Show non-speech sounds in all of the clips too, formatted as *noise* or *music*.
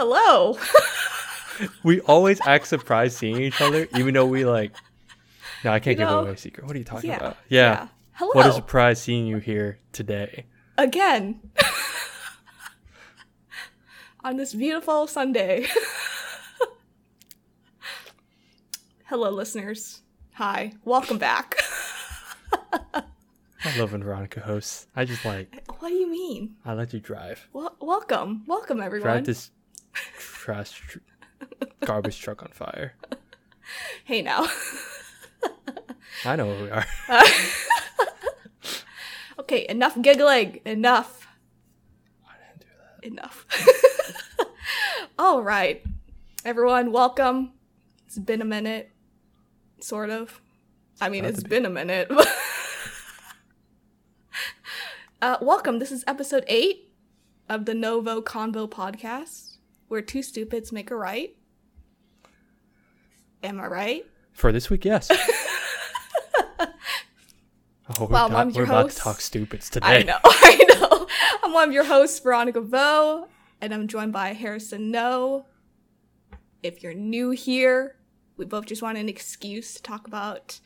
Hello. *laughs* We always act surprised seeing each other, even though we like. No, I can't You give know, away a secret. What are you talking yeah, about? Yeah. Hello. What a surprise seeing you here today. Again. *laughs* On this beautiful Sunday. *laughs* Hello, listeners. Hi. Welcome back. I love when Veronica hosts. I just like what do you mean? I let you drive. Wel- welcome. Welcome, everyone. Drive this trash tr- garbage truck on fire. Hey, now. I know where we are. *laughs* okay, enough giggling. Enough. I didn't do that. enough. *laughs* All right, everyone, welcome. It's been a minute, sort of. I mean, it's been a minute. *laughs* uh, welcome. This is episode eight of the NgoVo Convo podcast, where two stupids make a right. Am I right? For this week, yes. *laughs* Oh, we're, Well, not- I'm your host. to talk stupids today. I know, *laughs* I know. I'm one of your hosts, Veronica Vo, and I'm joined by Harrison Ngo. If you're new here, we both just want an excuse to talk about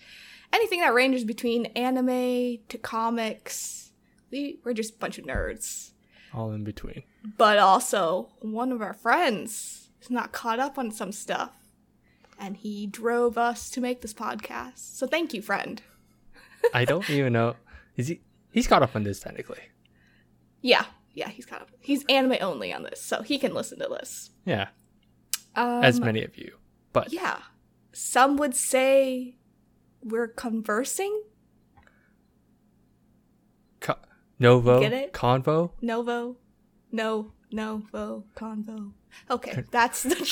anything that ranges between anime to comics. We, we're just a bunch of nerds. All in between. But also, one of our friends is not caught up on some stuff, and he drove us to make this podcast. So thank you, friend. I don't even know. Is he? He's caught up on this technically. Yeah, yeah, he's caught up. He's anime only on this, so he can listen to this. Yeah, Um, as many of you. But Yeah. Some would say we're conversing. co- Novo, Get it? Convo. Novo. No, novo, convo. Okay, that's the *laughs*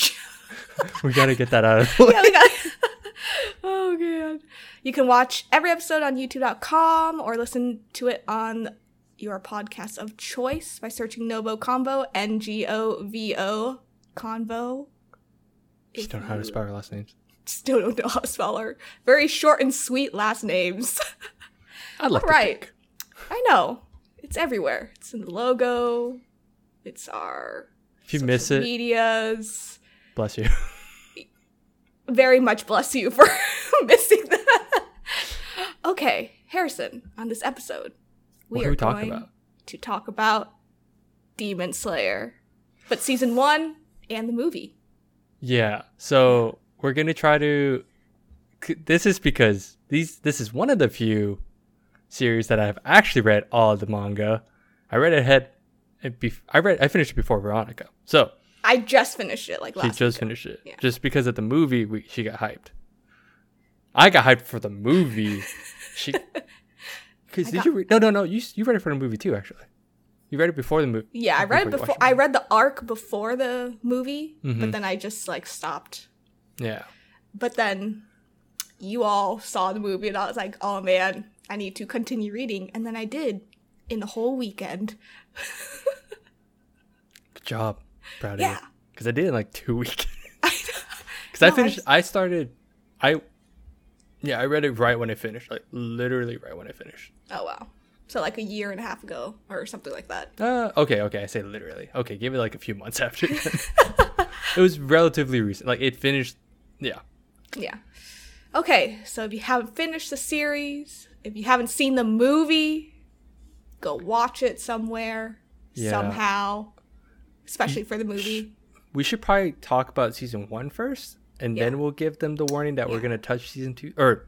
joke. We gotta get that out of the way. yeah, we got *laughs* Oh god. You can watch every episode on youtube.com or listen to it on your podcast of choice by searching NgoVo Convo, N G O V O Convo. Just don't know how to spell our last names. Still don't know how to spell her. Very short and sweet last names. I'd like Right. think. I know. It's everywhere. It's in the logo. It's our If you miss social it, medias. bless you. *laughs* Very much bless you for *laughs* missing that. Okay, Harrison, on this episode, we What are are we talking going about? to talk about Demon Slayer, but season one and the movie. Yeah. So we're gonna try to. This is because these. This is one of the few series that I've actually read all of the manga. I read ahead. It bef- I read. I finished it before Veronica. So I just finished it like last. she just weekend. finished it. Yeah. Just because of the movie, we, she got hyped. I got hyped for the movie. *laughs* she. Because did got- you read? No, no, no. You you read it for the movie too. Actually, you read it before the movie. Yeah, I read it before. I read the arc before the movie, Mhm. but then I just like stopped. Yeah. But then you all saw the movie, and I was like, oh man, I need to continue reading. And then I did in a whole weekend. *laughs* Good job. Proud of Yeah. you. Because I did it in like two *laughs* weeks. Because *laughs* I No, I finished. just- I started. I. Yeah, I read it right when I finished. Like literally right when I finished. oh wow. So like a year and a half ago or something like that. Uh, okay, okay. I say literally. Okay, give it like a few months after. *laughs* it was relatively recent. Like it finished. Yeah. Yeah. Okay, so if you haven't finished the series, if you haven't seen the movie, go watch it somewhere Yeah. somehow, especially for the movie. We should probably talk about season one first, and Yeah. then we'll give them the warning that we're gonna touch season two or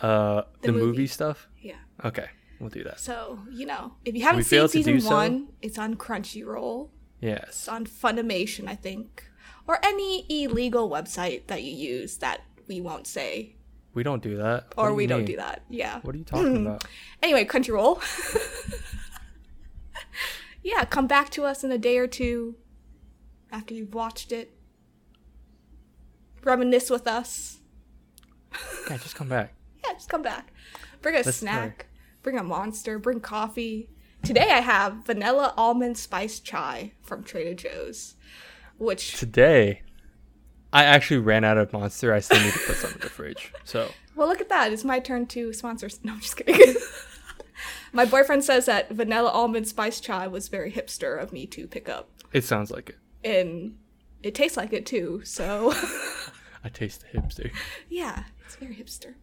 uh The the, movie. movie. stuff. Yeah. Okay, we'll do that. So, you know, if you haven't we seen season do so? one, it's on Crunchyroll. Yes. It's on Funimation, I think. Or any illegal website that you use that we won't say. We don't do that. Or do we don't do that. Yeah. What are you talking *laughs* about? Anyway, Crunchyroll. *laughs* yeah, come back to us in a day or two after you've watched it. Reminisce with us. Yeah, just come back. *laughs* Yeah, just come back. Bring a Let's snack. Bring a monster. Bring coffee. Today I have vanilla almond spice chai from Trader Joe's, which Today, I actually ran out of Monster. I still need to put some in the fridge. So well, look at that. It's my turn to sponsor. *laughs* No, I'm just kidding. *laughs* my boyfriend says that vanilla almond spice chai was very hipster of me to pick up it sounds like it. And it tastes like it too. So *laughs* I taste the hipster. yeah, it's very hipster.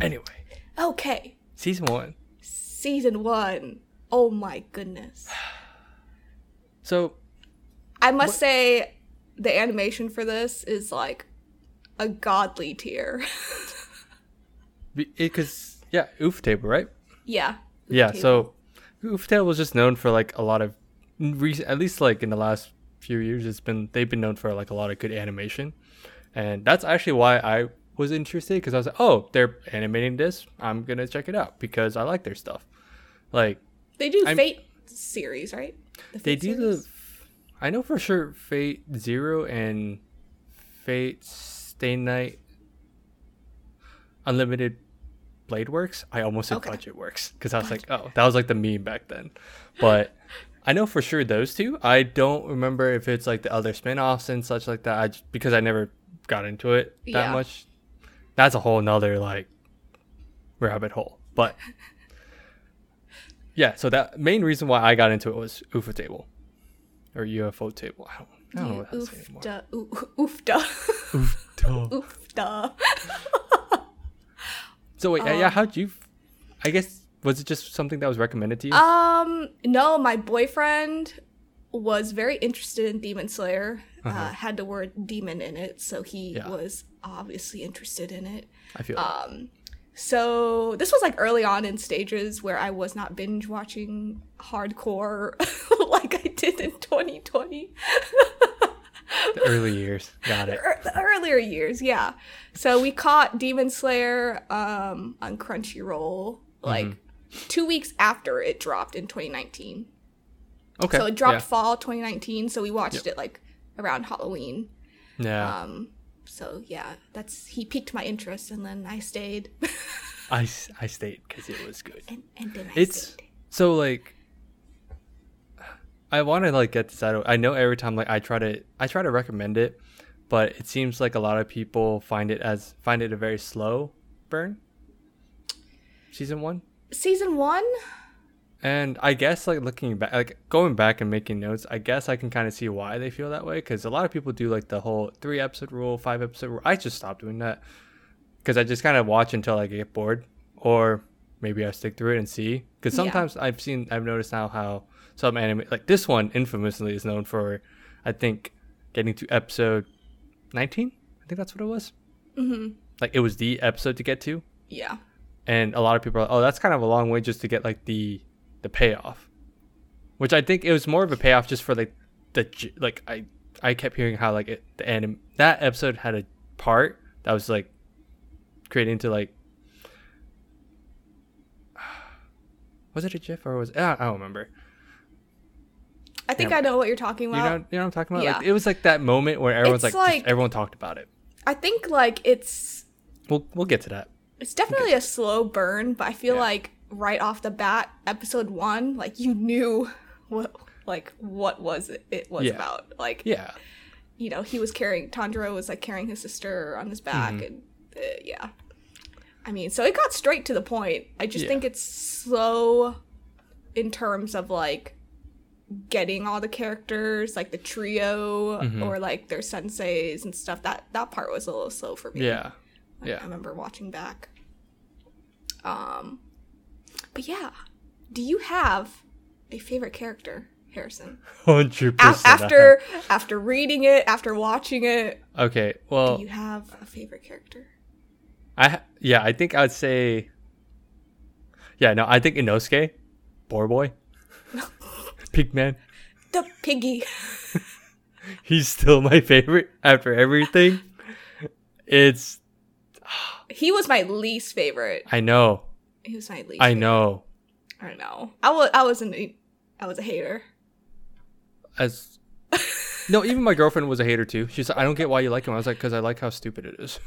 Anyway, Okay, season one. season one. Oh my goodness. *sighs* So I must say, the animation for this is like a godly tier. *laughs* because yeah, Ufotable, right? yeah. Yeah. Table. So Ufotable was just known for like a lot of recent, at least like in the last few years, it's been they've been known for like a lot of good animation, and that's actually why I was interested because I was like, oh, they're animating this, I'm gonna check it out because I like their stuff. Like they do I'm- Fate series, right? The they do series? the, I know for sure Fate Zero and Fate Stay Night Unlimited Blade Works. I almost said Okay. Budget Works because I was like, oh, that was like the meme back then. But I know for sure those two. I don't remember if it's like the other spin-offs and such like that. I just, because I never got into it that Yeah. much. That's a whole nother like rabbit hole. But yeah, so that main reason why I got into it was UFO table or UFO table. I don't, I don't know what say anymore. Oofda. *laughs* oo- Oofda. Oofda. Oofda. So wait, Um, yeah, how'd you? I guess was it just something that was recommended to you? Um, no, my boyfriend was very interested in Demon Slayer. uh Uh-huh. had the word demon in it, so he Yeah. was obviously interested in it. I feel. Um, so this was like early on in stages where I was not binge watching hardcore *laughs* like I did in 2020. *laughs* the early years. Got it. The earlier years, yeah. So we caught Demon Slayer um, on Crunchyroll like Mm-hmm. two weeks after it dropped in 2019. Okay. So it dropped Yeah. fall 2019. So we watched it like around Halloween. yeah. Um, so yeah, that's he piqued my interest, and then I stayed, *laughs* I, I stayed because it was good. and, and then I It's stayed. so like. I want to like get this out. Of, I know every time like I try to I try to recommend it, but it seems like a lot of people find it as find it a very slow burn. Season one. Season one, And I guess like looking back, like going back and making notes, I guess I can kind of see why they feel that way. Because a lot of people do like the whole three episode rule, five episode rule. I just stopped doing that because I just kind of watch until I get bored, or maybe I stick through it and see. Because Yeah. sometimes I've seen, I've noticed now how some anime, like this one, infamously is known for, I think, getting to episode nineteen. I think that's what it was. mm-hmm. Like it was the episode to get to yeah, and a lot of people are like, oh that's kind of a long way just to get like the the payoff which i think it was more of a payoff just for like the like i i kept hearing how like it, the anime that episode had a part that was like creating to like *sighs* was it a gif or was it, i don't remember I think. I know what you're talking you about. know you know what i'm talking about like Yeah. it was like that moment where everyone's It's like, like- everyone talked about it I think like it's we'll we'll get to that it's definitely a slow burn, but I feel Yeah. like right off the bat, episode one, like you knew what like what was it, it was Yeah. about. Like yeah you know, he was carrying Tanjiro was like carrying his sister on his back, Mm-hmm. and uh, yeah. I mean, so it got straight to the point. I just think it's slow in terms of like getting all the characters, like the trio Mm-hmm. or like their senseis and stuff. That that part was a little slow for me. yeah I yeah remember watching back. Um, but yeah, do you have a favorite character, Harrison? *laughs* 100% A- after after reading it, after watching it, okay well do you have a favorite character? I ha- yeah, I think I'd say. Yeah, no, I think Inosuke, Boar Boy, Pigman. The piggy. *laughs* He's still my favorite after everything. It's He was my least favorite. I know, He was my least. I favorite. know. I know. I was. I was an. I was a hater. As no, even my girlfriend was a hater too. She's like, I don't get why you like him. I was like, because I like how stupid it is.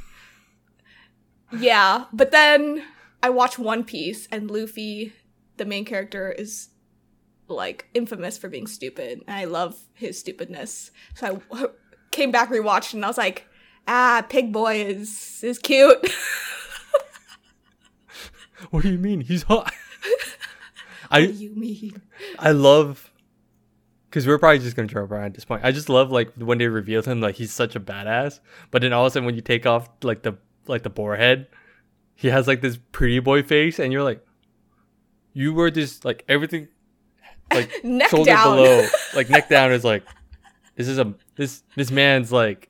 Yeah, but then I watch One Piece, and Luffy, the main character, is like infamous for being stupid, and I love his stupidness. So I *laughs* came back rewatched, and I was like, ah, Pig Boy is is cute. *laughs* What do you mean? He's hot. *laughs* what do I you mean? I love because we're probably just gonna drop around at this point. I just love like when they revealed him, like he's such a badass. But then all of a sudden, when you take off like the like the boar head, he has like this pretty boy face, and you're like, you were just like everything, like *laughs* Neck shoulder down. below, like neck down is like, this is a this this man's like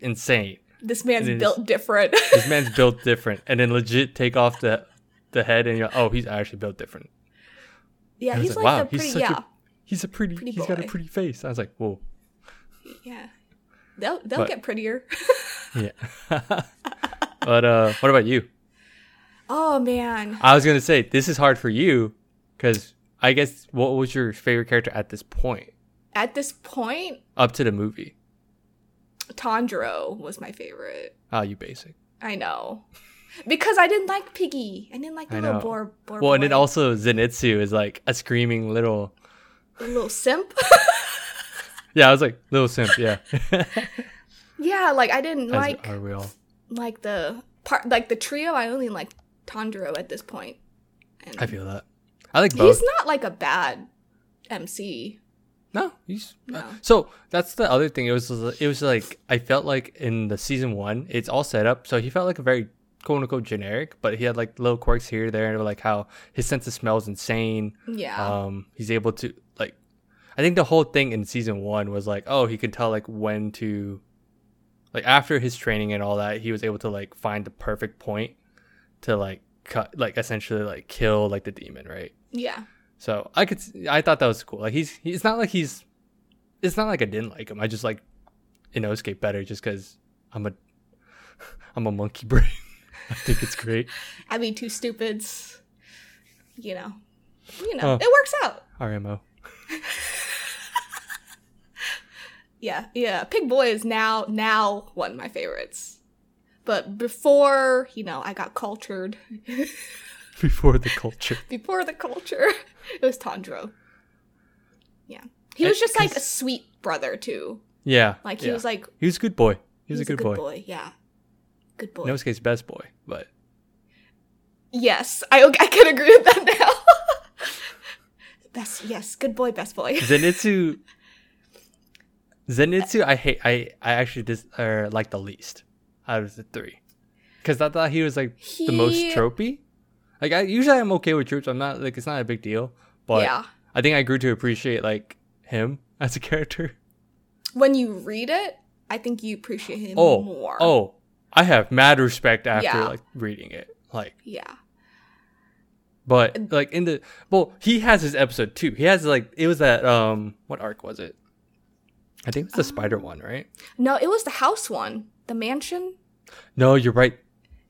insane. This man's built different. *laughs* This man's built different, and then legit take off the the head, and you're oh, he's actually built different. yeah, he's like, like, wow, the he's pretty. such a- Yeah, He's a pretty, Pretty he's got a pretty face. I was like, whoa, yeah. They'll they'll But- get prettier. *laughs* yeah. but uh, what about you? oh man. I was gonna say this is hard for you because I guess what was your favorite character at this point At this point, up to the movie? Tanjiro was my favorite. Ah, you basic. I know. Because I didn't like Piggy. I didn't like the I little know. boar, boar Well, and then also Zenitsu is like a screaming little. the little simp. *laughs* Yeah, I was like little simp. Yeah, *laughs* yeah, like I didn't As like are we all? like the part like the trio. I only like Tanjiro at this point. And I feel that. I like both. he's not like a bad MC. No, he's No. so that's the other thing. It was it was like I felt like in the season one, it's all set up. So he felt like a very quote unquote generic, but he had like little quirks here, there, and like how his sense of smell is insane. Yeah. Um, he's able to like, I think the whole thing in season one was like, oh, he could tell like when to, like after his training and all that, he was able to like find the perfect point to like cut, like essentially like kill like the demon, right? yeah. So I could, I thought that was cool. Like he's, it's not like he's, it's not like I didn't like him. I just like Inosuke better just because I'm a, *laughs* I'm a monkey *laughs* brain. I think it's great. *laughs* I mean two stupids. You know. You know. Oh. It works out. RMO. Yeah, yeah. Pig Boy is now now one of my favorites. But before, you know, I got cultured. *laughs* Before the culture. *laughs* before the culture, it was Tanjiro. Yeah. He I- was just like a sweet brother too. Yeah. Like he yeah. was like He was a good boy. He was, he's a good, boy. Yeah. Good boy. Inosuke's best boy, but yes, I *laughs* I can agree with that now. best yes, good boy, best boy. Zenitsu. Zenitsu, I hate. I I actually dis or like the least out of the three, because I thought he was like the most tropey. Like I usually I'm okay with troops. I'm not like it's not a big deal, but yeah. I think I grew to appreciate like him *laughs* as a character. When you read it, I think you appreciate him Oh, more. oh, I have mad respect after Yeah. like reading it. Like, Yeah. but like in the well, he has his episode too. He has like it was that um what arc was it? I think it was the spider Um, one, right? No, it was the house one. The mansion. No, you're right.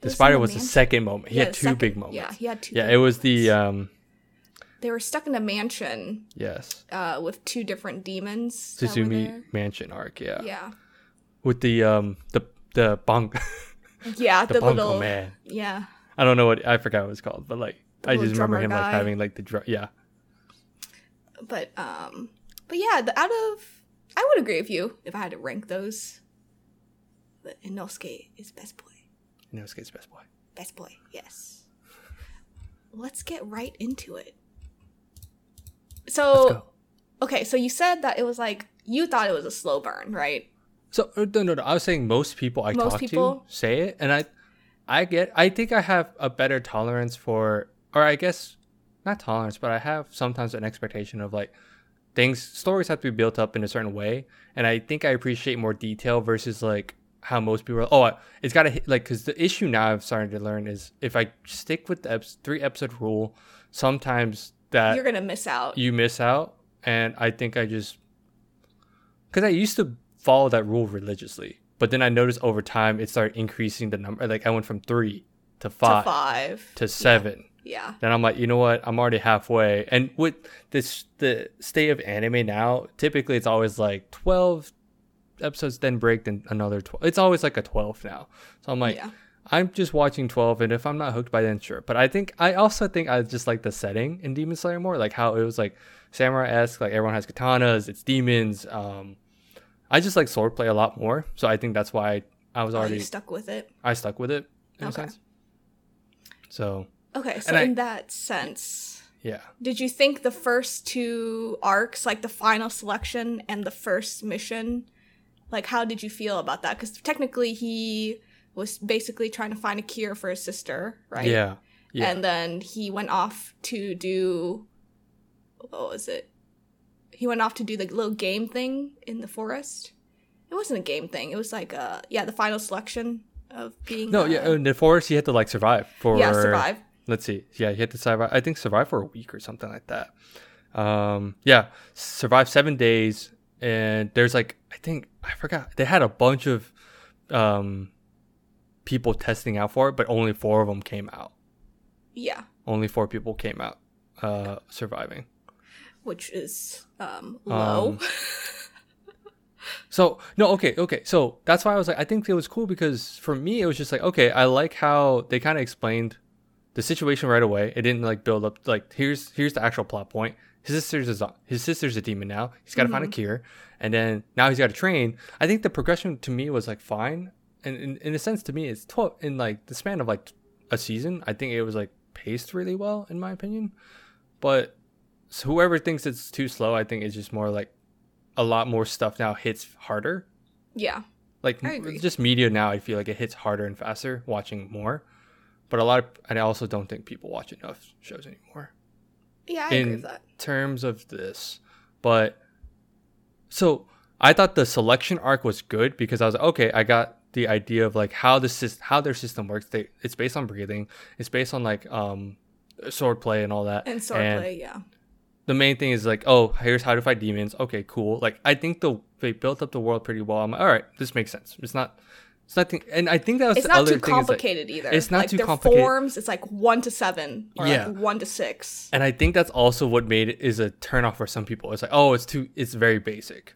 The was spider the was the second moment. He Yeah, had the two second- big moments. Yeah, he had two. Yeah, it was the um They were stuck in a mansion yes. uh, with two different demons. Tsuzumi. Mansion arc, yeah. Yeah. With the um the the bonk *laughs* Yeah, the, the, little. man. Yeah. I don't know what I forgot what it's called, but like I just remember him like having like the drum yeah. But um, but yeah, the out of I would agree with you if I had to rank those. But Inosuke is best boy. Inosuke's best boy. Best boy, yes. Let's get right into it. So okay, so you said that it was like you thought it was a slow burn, right? So uh, no, no, no. I was saying most people I Most talk people? to say it, and I, I get. I think I have a better tolerance for, or I guess, not tolerance, but I have sometimes an expectation of like things. Stories have to be built up in a certain way, and I think I appreciate more detail versus like how most people. Are, oh, it's got to hit like because the issue now I'm starting to learn is if I stick with the eps- three episode rule, sometimes that You're gonna miss out. you miss out and i think i just because i used to follow that rule religiously but then i noticed over time it started increasing the number like i went from three to five to five five. to seven Yeah. then i'm like you know what i'm already halfway and with this the state of anime now typically it's always like 12 episodes then break then another 12 it's always like a 12 now so i'm like yeah. I'm just watching 12, and if I'm not hooked by then, sure. But I think I also think I just like the setting in Demon Slayer more, like how it was like samurai esque, like everyone has katanas, it's demons. Um, I just like swordplay a lot more, so I think that's why I was Oh, already you stuck with it. I stuck with it in a Okay. sense. So Okay, so And I- in that sense, Yeah. Did you think the first two arcs, like the final selection and the first mission, like how did you feel about that? Because technically he was basically trying to find a cure for his sister, right? Yeah. Yeah. And then he went off to do what was it? He went off to do the little game thing in the forest. It wasn't a game thing. It was like uh yeah, the final selection of being no, uh, yeah, in the forest he had to like survive for yeah, survive. let's see. Yeah, he had to survive. I think survive for a week or something like that. Um, yeah, survive seven days, and there's like I think I forgot they had a bunch of um people testing out for it, but only four of them came out. Yeah, Only four people came out uh surviving. which is um low. Um, *laughs* So no, okay, okay. So that's why I was like, I think it was cool because for me, it was just like, okay, I like how they kind of explained the situation right away. It didn't like build up like here's here's the actual plot point. His sister's a his sister's a demon now. He's got to find a mm-hmm. cure, and then now he's got to train. I think the progression to me was like fine, and in, in a sense to me, it's twelve in like the span of like a season. I think it was like paced really well in my opinion, but so whoever thinks it's too slow, I think it's just more like a lot more stuff now hits harder. yeah. Like just media now, I feel like it hits harder and faster watching more. But a lot of, and I also don't think people watch enough shows anymore Yeah, I in agree with that. In terms of this. But so I thought the selection arc was good because I was like, okay, I got the idea of like how the sys- how their system works. They it's based on breathing. It's based on like um sword play and all that. And swordplay, yeah. the main thing is like, oh, here's how to fight demons. Okay, cool. Like I think the they built up the world pretty well. I'm like, all right, this makes sense. It's not, it's nothing. And I think that was It's the not other too thing is, like- complicated either. it's not like, too complicated. Forms, it's like one to seven or Yeah. like one to six. and I think that's also what made it is a turnoff for some people. It's like, oh, it's too, it's very basic.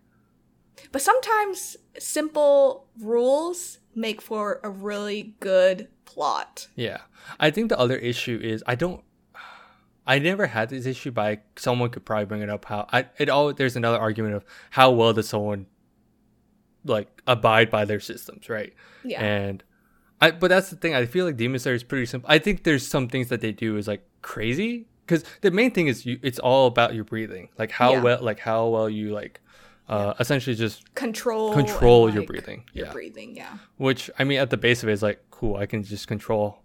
But sometimes simple rules make for a really good plot. Yeah, I think the other issue is I don't. *sighs* I never had this issue, but I, someone could probably bring it up. How I it all there's another argument of how well does someone like abide by their systems, right? Yeah. And I, but that's the thing. I feel like Demon Slayer is pretty simple. I think there's some things that they do is like crazy because the main thing is you. It's all about your breathing, like how Yeah. well, like how well you like, uh, essentially just control control your like, breathing. Your Yeah. breathing, yeah. Which I mean, at the base of it is like cool. I can just control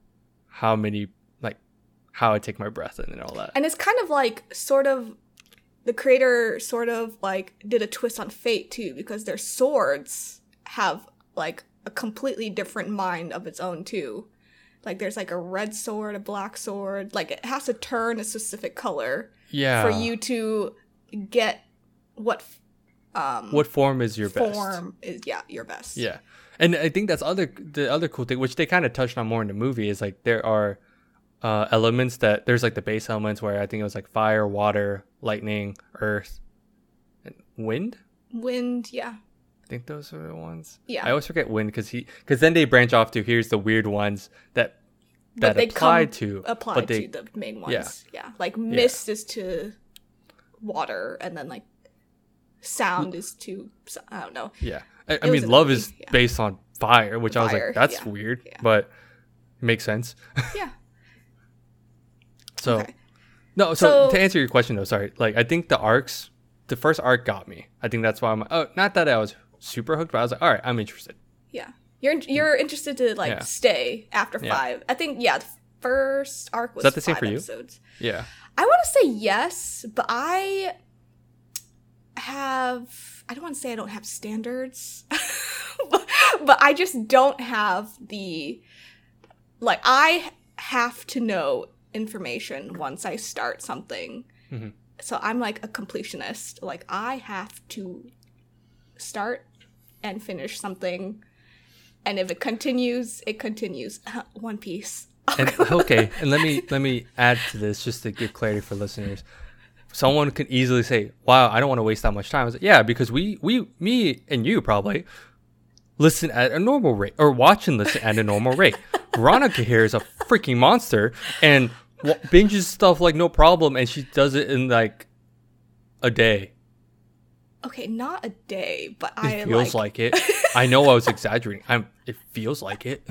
how many like how I take my breath in and all that. And it's kind of like sort of the creator sort of like did a twist on fate too because their swords have like a completely different mind of its own too. Like there's like a red sword, a black sword, like it has to turn a specific color yeah. for you to get what um what form is your best? form is yeah, your best. Yeah, and I think that's other the other cool thing, which they kind of touched on more in the movie, is like there are uh, elements that there's like the base elements where I think it was like fire, water, lightning, earth, and wind. Wind, yeah. I think those are the ones. Yeah. I always forget wind because he because then they branch off to here's the weird ones that that but they apply to apply but they to the main ones. yeah. Yeah. Like mist is to water and then like sound is to I don't know. yeah. I, I mean, love movie, is yeah. based on fire, which I was like, that's yeah, weird, yeah. but it makes sense. *laughs* Yeah. So Okay. no, so, So- to answer your question though, sorry. Like I think the arcs, the first arc got me. I think that's why I'm. Oh, not that I was super hooked, but I was like, all right, I'm interested. Yeah. You're you're interested to like Yeah. stay after Yeah. 5. I think yeah, the first arc was that the same five for you? episodes. Yeah. I want to say yes, but I have I don't want to say I don't have standards. but, *laughs* but I just don't have the like I have to know information once I start something. Mhm. So I'm like a completionist. Like I have to start and finish something and if it continues, it continues. One Piece. And, okay, and let me let me add to this just to give clarity for listeners. Someone could easily say, "Wow, I don't want to waste that much time." I was like, "Yeah, because we we me and you probably listen at a normal rate or watch and listen at a normal rate. *laughs* Veronica here is a freaking monster and binges stuff like no problem, and she does it in like a day. Okay, not a day, but It I feels like, it. *laughs* I know I was exaggerating. I'm. It feels like it.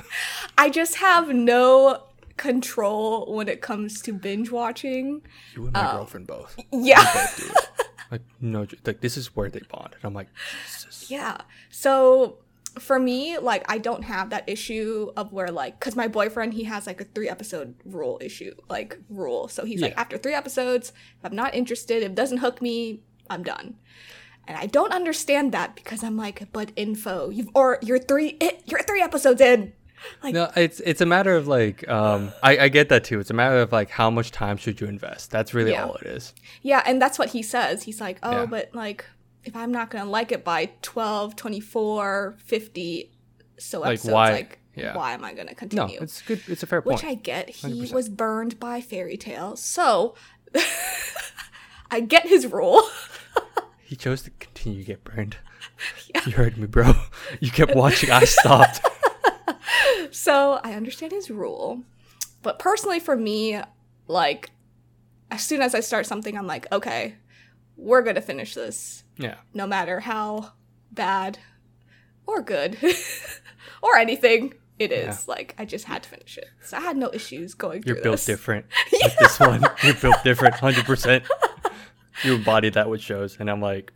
I just have no control when it comes to binge watching. You and my uh, girlfriend both. Yeah. Both do it. *laughs* Like no, like this is where they bond, and I'm like, Jesus. Yeah. So for me, like I don't have that issue of where like cuz my boyfriend he has like a 3 episode rule issue, like rule. So he's like after 3 episodes, if I'm not interested, if it doesn't hook me, I'm done. And I don't understand that because I'm like, but info, you've or you're 3 it, you're 3 episodes in. Like No, it's it's a matter of like um I, I get that too. It's a matter of like how much time should you invest. That's really Yeah. all it is. Yeah, and that's what he says. He's like, oh, Yeah. but like, if I'm not going to like it by 12, 24, 50 so Like, episodes, why- like, yeah. why am I going to continue? No, it's good. It's a fair point. Which. I get. He 100%. was burned by Fairy Tail. So, *laughs* I get his rule. *laughs* He chose to continue to get burned. You heard me, bro. You kept watching. I stopped. *laughs* so, I understand his rule. But personally, for me, like, as soon as I start something, I'm like, okay, we're going to finish this. Yeah. no matter how bad or good *laughs* or anything it is. Like I just had to finish it, so I had no issues going through. You're built this. different *laughs* with this one. You're built different, hundred percent. You embody that with shows, and I'm like,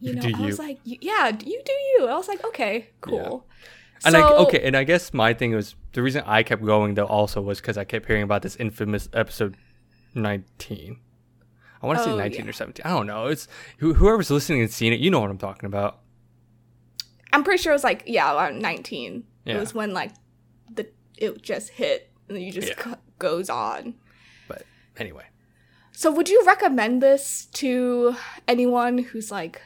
You know, do I was like, yeah, you do you. I was like, okay, cool. and so, I okay, and I guess my thing was the reason I kept going though also was because I kept hearing about this infamous episode nineteen. I want to say 19 yeah. or seventeen. I don't know. It's who, whoever's listening and seeing it, you know what I'm talking about. I'm pretty sure it was like yeah, around 19. It was when like the it just hit and then you just Yeah. c- goes on. But anyway, So would you recommend this to anyone who's like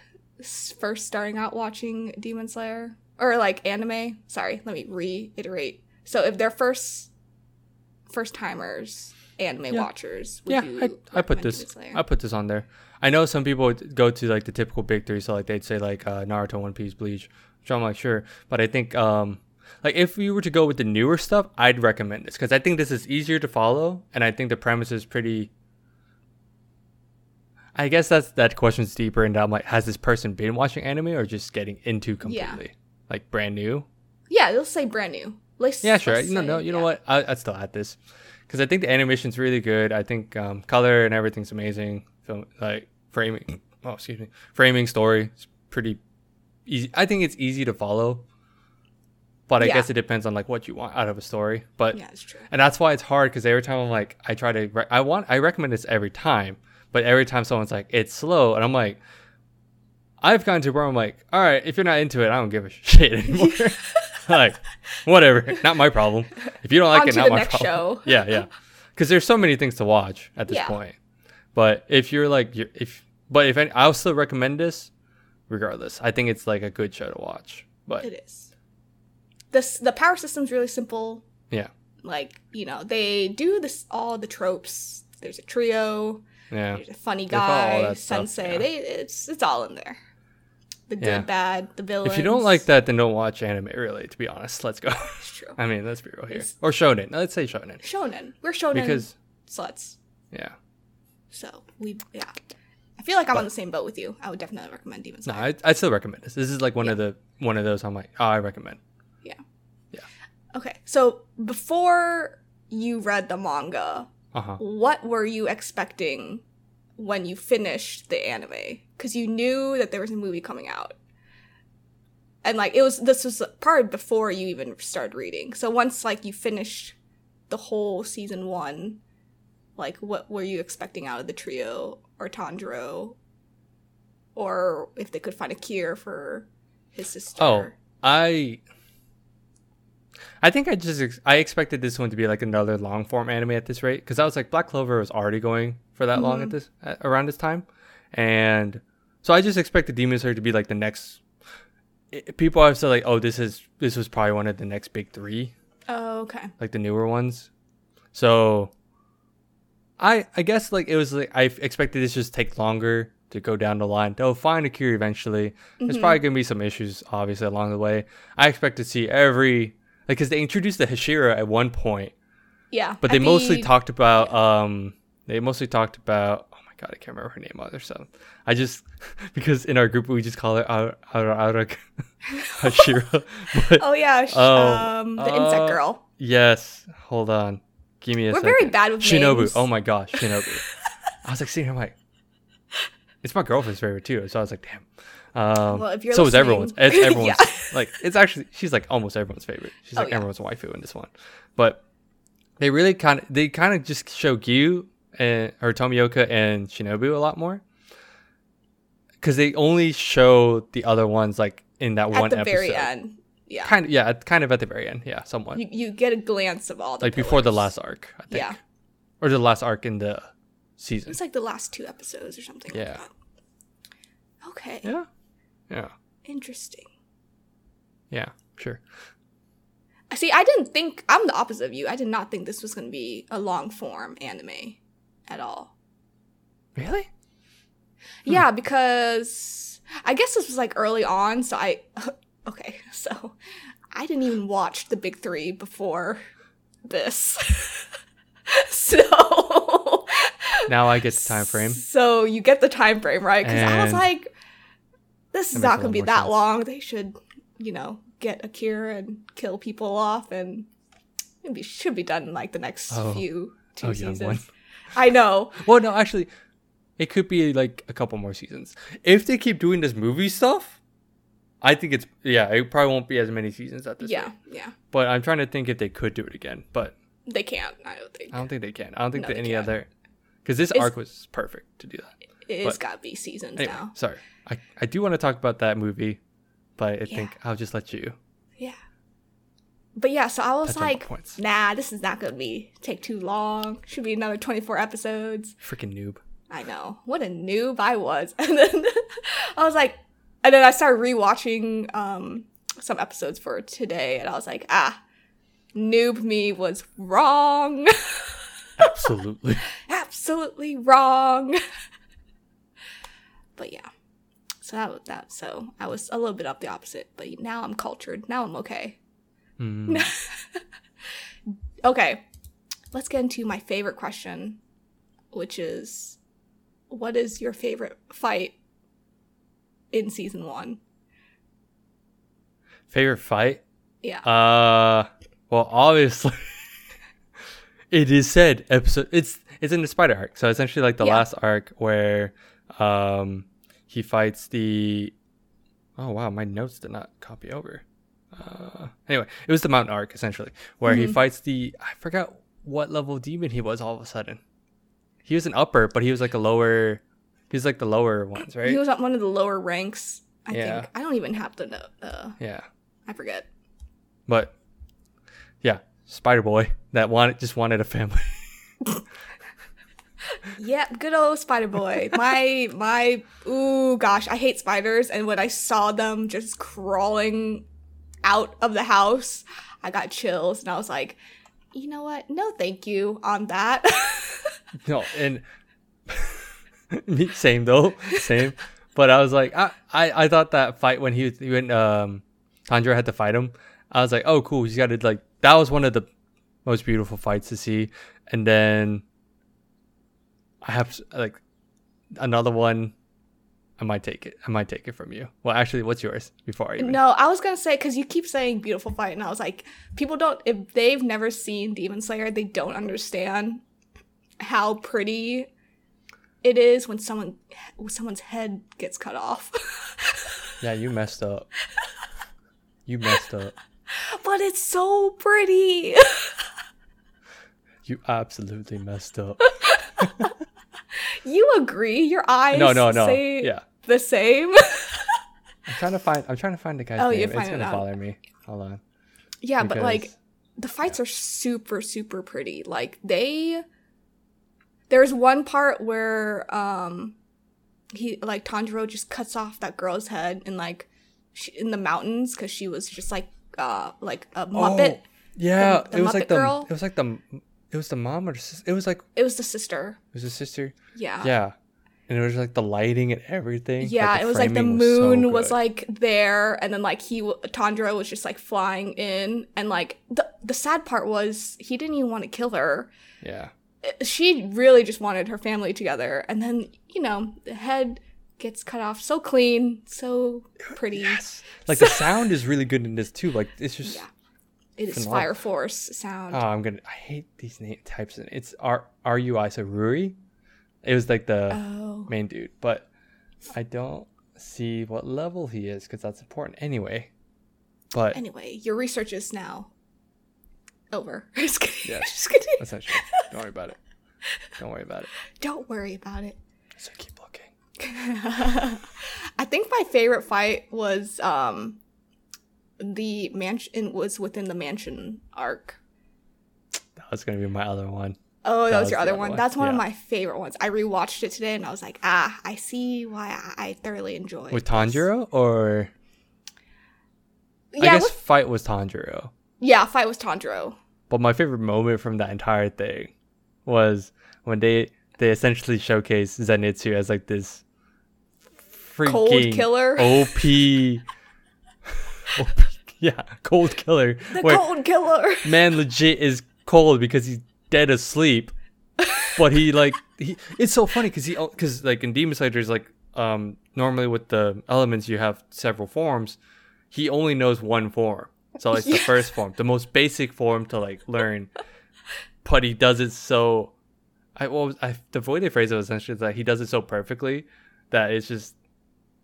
first starting out watching Demon Slayer or like anime? Sorry, let me reiterate. So if they're first first timers, anime Yeah. watchers, would yeah, you I, I put this. I put this on there. I know some people would go to like the typical big three, so like they'd say like uh, Naruto, One Piece, Bleach, which I'm like sure, but I think um like if you were to go with the newer stuff, I'd recommend this because I think this is easier to follow, and I think the premise is pretty. I guess that's that question's deeper, and I'm like, has this person been watching anime or just getting into completely, like brand new? yeah, they'll say brand new. Let's, Yeah, sure. No, no. You know what? I, I'd still add this because I think the animation's really good. I think um, color and everything's amazing. Film like framing. Oh, excuse me. Framing story is pretty easy. I think it's easy to follow, but I Yeah. guess it depends on like what you want out of a story. But Yeah, it's true. and that's why it's hard because every time I'm like, I try to, re- I want, I recommend this every time, but every time someone's like, it's slow, and I'm like, I've gotten to where I'm like, all right, if you're not into it, I don't give a *laughs* shit anymore. *laughs* *laughs* like, whatever, not my problem. If you don't like On it, not the my problem. show. *laughs* Yeah, yeah, because there's so many things to watch at this Yeah. point. But if you're like, you're, if, but if any, I'll still recommend this, regardless. I think it's like a good show to watch. But It is. This the power system's really simple. yeah, Like, you know, they do this all the tropes. There's a trio, yeah, there's a funny They follow all guy, that stuff, sensei. yeah. They it's it's all in there. The good, Yeah. bad, the villains. if you don't like that, then don't watch anime. Really, to be honest, let's go. it's true. *laughs* I mean, let's be real here. It's- Or shonen. Let's say shonen. Shonen. We're shonen Because sluts. yeah. So we yeah. I feel like I'm But- on the same boat with you. I would definitely recommend Demon No, I I still recommend this. This is like one of the one of those I'm like, oh, I recommend. Yeah. Yeah. Okay, so before you read the manga, Uh-huh. what were you expecting when you finished the anime? Because you knew that there was a movie coming out. And like it was this was part before you even started reading. So once like you finished the whole season one, like what were you expecting out of the trio or Tanjiro? Or if they could find a cure for his sister. Oh, I I think I just ex- I expected this one to be like another long form anime at this rate because I was like Black Clover was already going for that long at this at, around this time, and so I just expected Demon Slayer to be like the next. i- People have said like, oh, this is this was probably one of the next big three Oh, okay. like the newer ones. So I I guess like it was like I expected this just take longer to go down the line. They'll find a cure eventually. There's probably gonna be some issues obviously along the way. I expect to see every like because they introduced the Hashira at one point, Yeah. but they mostly the- talked about um they mostly talked about oh my god, I can't remember her name either. So I just *laughs* because in our group we just call her Ar- Ar- Arak Hashira. *laughs* *laughs* But Oh yeah, sh- Oh, um, the insect uh, girl. yes, hold on, give me a We're second. very bad with Shinobu. names. Oh my gosh, Shinobu. I was like seeing her, I'm like, it's my girlfriend's favorite too. So I was like, damn. Um, Well, if you're so is everyone's. It's everyone's. Yeah. Like it's actually she's like almost everyone's favorite. She's Oh, like yeah. everyone's waifu in this one. But they really kind of they kind of just show Giyu and or Tomioka and Shinobu a lot more because they only show the other ones like in that At one the episode. very end. Yeah. Kind of yeah, kind of at the very end. Yeah, somewhat You, you get a glance of all the like before the last arc. I think. Yeah. or the last arc in the season. It's like the last two episodes or something Yeah. like that. Okay. Yeah, yeah, Interesting. yeah. Sure. See, I didn't think I'm the opposite of you. I did not think this was going to be a long form anime at all. Really? Hmm. Yeah, because I guess this was like early on, so I *laughs* okay, so I didn't even watch the big 3 before this. *laughs* so Now I get the time frame. So you get the time frame, right? Cuz I was like this is not going to be that sense. long. They should, you know, get Akira and kill people off and it should be done in like the next Oh. few two Oh, seasons. *laughs* I know. Well, no, actually, it could be like a couple more seasons. If they keep doing this movie stuff, I think it's yeah, it probably won't be as many seasons at this Yeah, rate. yeah. But I'm trying to think if they could do it again, but They can't. I don't think. I don't think they can. I don't think No, that any can't. other because this It's- arc was perfect to do that. It's but- got to be seasons Anyway, now. sorry, I I do want to talk about that movie, but I Yeah. think I'll just let you. Yeah. But yeah, so I was like, points. nah, this is not gonna be take too long. Should be another twenty four episodes. Freaking noob. I know. What a noob I was. *laughs* And then I was like and then I started rewatching um some episodes for today and I was like, ah, noob me was wrong. *laughs* Absolutely. Absolutely wrong. but yeah. So that was that so I was a little bit up the opposite, but now I'm cultured. Now I'm okay. Mm. *laughs* Okay. Let's get into my favorite question, which is what is your favorite fight in season 1? Favorite fight? Yeah. Uh, well, obviously, *laughs* it is said episode. It's it's in the spider arc, so essentially like the Yeah. last arc where, um, he fights the. Oh wow, my notes did not copy over. Uh, anyway, it was the mountain arc essentially where he Mhm. fights the. I forgot what level demon he was. All of a sudden, he was an upper, but he was like a lower. He was like the lower ones, right? He was at one of the lower ranks, I Yeah. think. I don't even have the note. Uh, yeah. I forget. But yeah, Spider Boy that wanted just wanted a family. *laughs* Yeah, good old Spider Boy. My my ooh gosh, I hate spiders and when I saw them just crawling out of the house, I got chills and I was like, you know what? No thank you on that. *laughs* no, and *laughs* me same though, same. But I was like, I, I, I thought that fight when he when um Tanjiro had to fight him, I was like, oh cool, he's got to like that was one of the most beautiful fights to see. And then I have like another one. I might take it. I might take it from you. Well, actually, what's yours before I even? no, I was gonna say because you keep saying beautiful fight, and I was like, people don't if they've never seen Demon Slayer, they don't understand how pretty it is when someone when someone's head gets cut off. *laughs* Yeah, you messed up. You messed up. but it's so pretty. You absolutely messed up. *laughs* you agree? Your eyes No, no, no. say Yeah. the same. I'm trying to find. I'm trying to find the guy's Oh, name. It's gonna it bother me. Hold on. yeah, but like the fights are super super pretty. Like they there's one part where um he like Tanjiro just cuts off that girl's head in like she, in the mountains cuz she was just like uh like a muppet. Yeah, The- the it was like the. Girl? It was like the. It was the mom or the sis- it was like It was the sister. it was the sister. Yeah. Yeah, and it was like the lighting and everything. Yeah, Like, it was like the framing so moon was, like there, and then like he Tanjiro was just like flying in, and like the the sad part was he didn't even want to kill her. Yeah, uh, she really just wanted her family together. And then, you know, the head gets cut off so clean, so pretty. Yes. Like the sound is really good in this too. Like it's just. Yeah. It is. Fire Force sound. Oh, I'm gonna. I hate these name types. And it's R R U I. So Ruri. It was like the oh. main dude, but I don't see what level he is because that's important anyway. But Anyway, your research is now over. *laughs* Just kidding. Yes. *laughs* Just kidding. that's not true. Don't worry about it. Don't worry about it. Don't worry about it. So keep looking. *laughs* I think my favorite fight was um the mansion was within the mansion arc. That was gonna be my other one. Oh, that, That was your other one. one, That's one of my favorite ones. I rewatched it today and I was like, ah, I see why I I thoroughly enjoyed With. Tanjiro or I guess with- fight was Tanjiro. yeah, fight was Tanjiro. But my favorite moment from that entire thing was when they they essentially showcase Zenitsu as like this freaking Cold killer. OP, *laughs* OP *laughs* yeah, cold killer. The where cold killer. *laughs* man legit is cold because he's dead asleep. But he like he it's so funny because he because like in Demon Slayer is like um normally with the elements you have several forms. He only knows one form. So it's the first form, the most basic form to like learn. But he does it so I was I the voided phrase was essentially that he does it so perfectly that it's just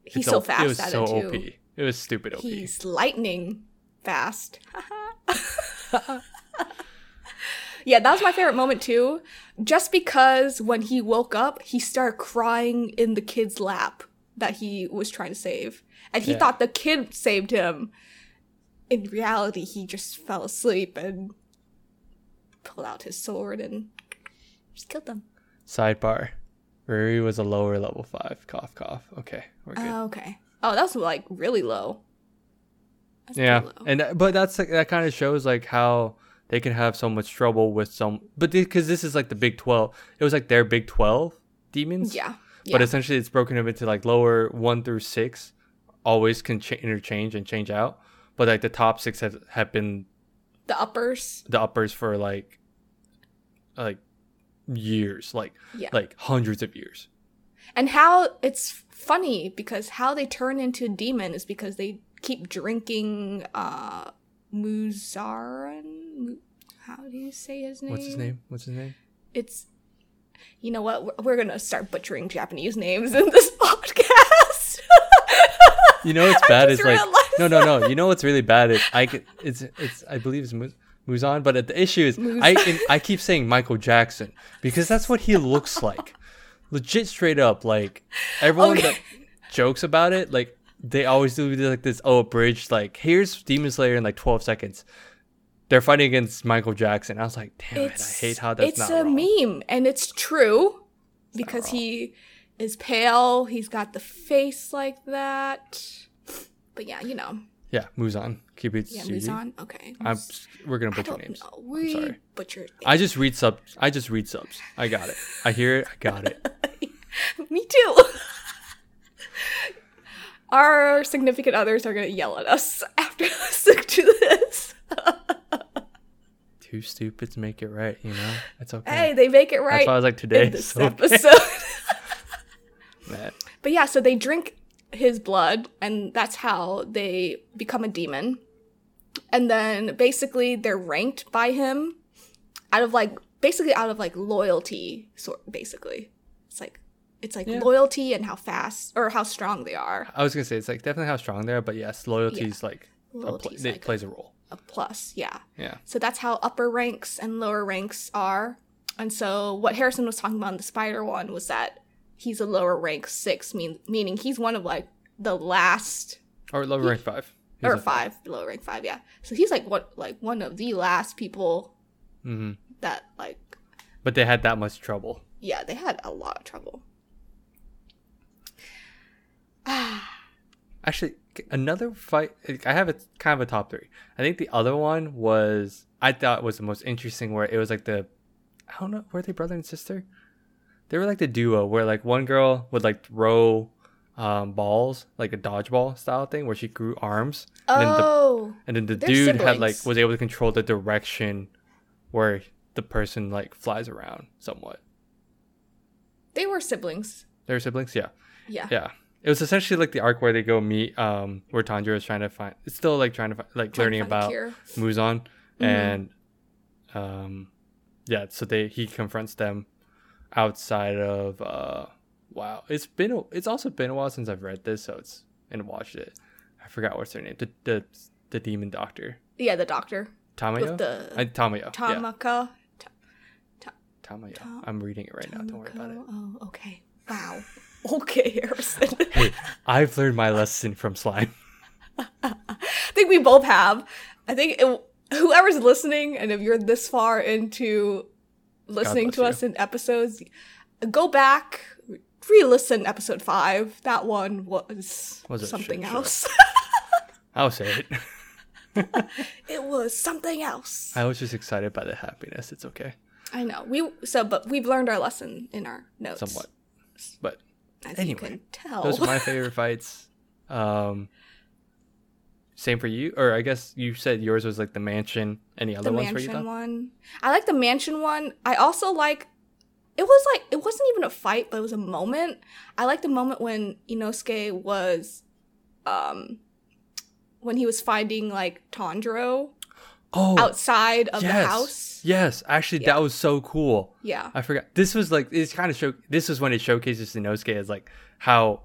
He's it's so fast It was at so it too. OP. It was stupid OP. He's lightning fast. *laughs* yeah, that was my favorite moment too. Just because when he woke up, he started crying in the kid's lap that he was trying to save. And he Yeah. thought the kid saved him. In reality, he just fell asleep and pulled out his sword and just killed them. Sidebar. Rui was a lower level five. Cough cough. Okay, we're good. Oh, okay. Oh, that's like really low. That's yeah, low. and uh, but that's that kind of shows like how they can have so much trouble with some. But because this is like the Big Twelve, it was like their Big Twelve demons. yeah. yeah. But essentially, it's broken up into like lower one through six, always can cha- interchange and change out. But like the top six have, have been the uppers. the uppers for like like years, like Yeah. like hundreds of years. And how it's funny because how they turn into a demon is because they keep drinking uh Muzaran. How do you say his name? What's his name? What's his name? It's you know what? We're- We're gonna start butchering Japanese names in this *laughs* podcast. You know what's *laughs* bad is like no no no. You know what's really bad is I get it's it's I believe it's Mu- Muzan, but the issue is Muz- I I keep saying Michael Jackson because that's what he looks like, legit straight up. Like everyone Okay. that *laughs* jokes about it, like they always do like this oh bridge like here's Demon Slayer in like twelve seconds. They're fighting against Michael Jackson. I was like, damn it, I hate how that's it's a wrong. meme and it's true because he is pale. He's got the face like that. But yeah, you know, Yeah, Muzan. Keep it. yeah, Suji. Muzan. Okay, I'm, we're gonna butcher names. know. I'm We sorry. butchered. I just read subs. I just read subs. I got it. I hear it. I got it. *laughs* Me too. *laughs* Our significant others are gonna yell at us after *laughs* listening to this. Too stupid to make it right. You know, it's okay. hey, they make it right. That's why I was like today. this okay. episode. But yeah, so they drink his blood, and that's how they become a demon. And then basically they're ranked by him out of like basically out of like loyalty, sort basically. It's like it's like Yeah. loyalty and how fast or how strong they are. I was gonna say it's like definitely how strong they are, but yes, loyalty is like a pla- Loyalty's it plays a role. a plus, yeah. Yeah. So that's how upper ranks and lower ranks are. And so what Harrison was talking about in the spider one was that he's a lower rank six, mean, meaning he's one of like the last Or level rank five. He's or a five, lower rank five, yeah. So he's like what like one of the last people Mhm. that like But they had that much trouble. yeah, they had a lot of trouble. *sighs* Actually, another fight. I have a kind of a top three. I think the other one was I thought was the most interesting, where it was like the I don't know, were they brother and sister? They were like the duo where like one girl would like throw um, balls, like a dodgeball style thing, where she grew arms, and then the Oh, and then the dude had like was able to control the direction where the person like flies around somewhat. They were siblings. They're siblings, yeah, Yeah. yeah. It was essentially like the arc where they go meet, um, where Tanjiro is trying to find. It's still like trying to find, like Trying learning about. Muzan, Mhm. and um, yeah. So they he confronts them outside of. uh Wow, it's been a, it's also been a while since I've read this, so it's and watched it. I forgot what's their name. The the the demon doctor. Yeah, the doctor Tamayo? with the I, Tamayo. yeah. Tamaka. Tamayo. Ta- I'm reading it right now. Don't worry about it. Oh, okay. Wow. *laughs* Okay, Harrison. *laughs* Hey, I've learned my lesson from slime. *laughs* I think we both have. I think it, whoever's listening, and if you're this far into listening to you. us in episodes, go back, re-listen episode five. That one was, Was something shit else. *laughs* I'll say it. *laughs* it was something else. I was just excited by the happiness. It's okay. I know. We so, but we've learned our lesson in our notes. Somewhat. But as Anyway, you can tell. those are my *laughs* favorite fights. Um same for you? Or I guess you said yours was like the mansion. Any other the ones for you mansion though? one. I like the mansion one. I also like. It was like it wasn't even a fight, but it was a moment. I like the moment when Inosuke was, um, when he was finding like Tanjiro Oh outside of yes. the house. Yes. Actually Yeah. that was so cool. Yeah, I forgot. This was like it's kind of show. This was when it showcases Inosuke as like how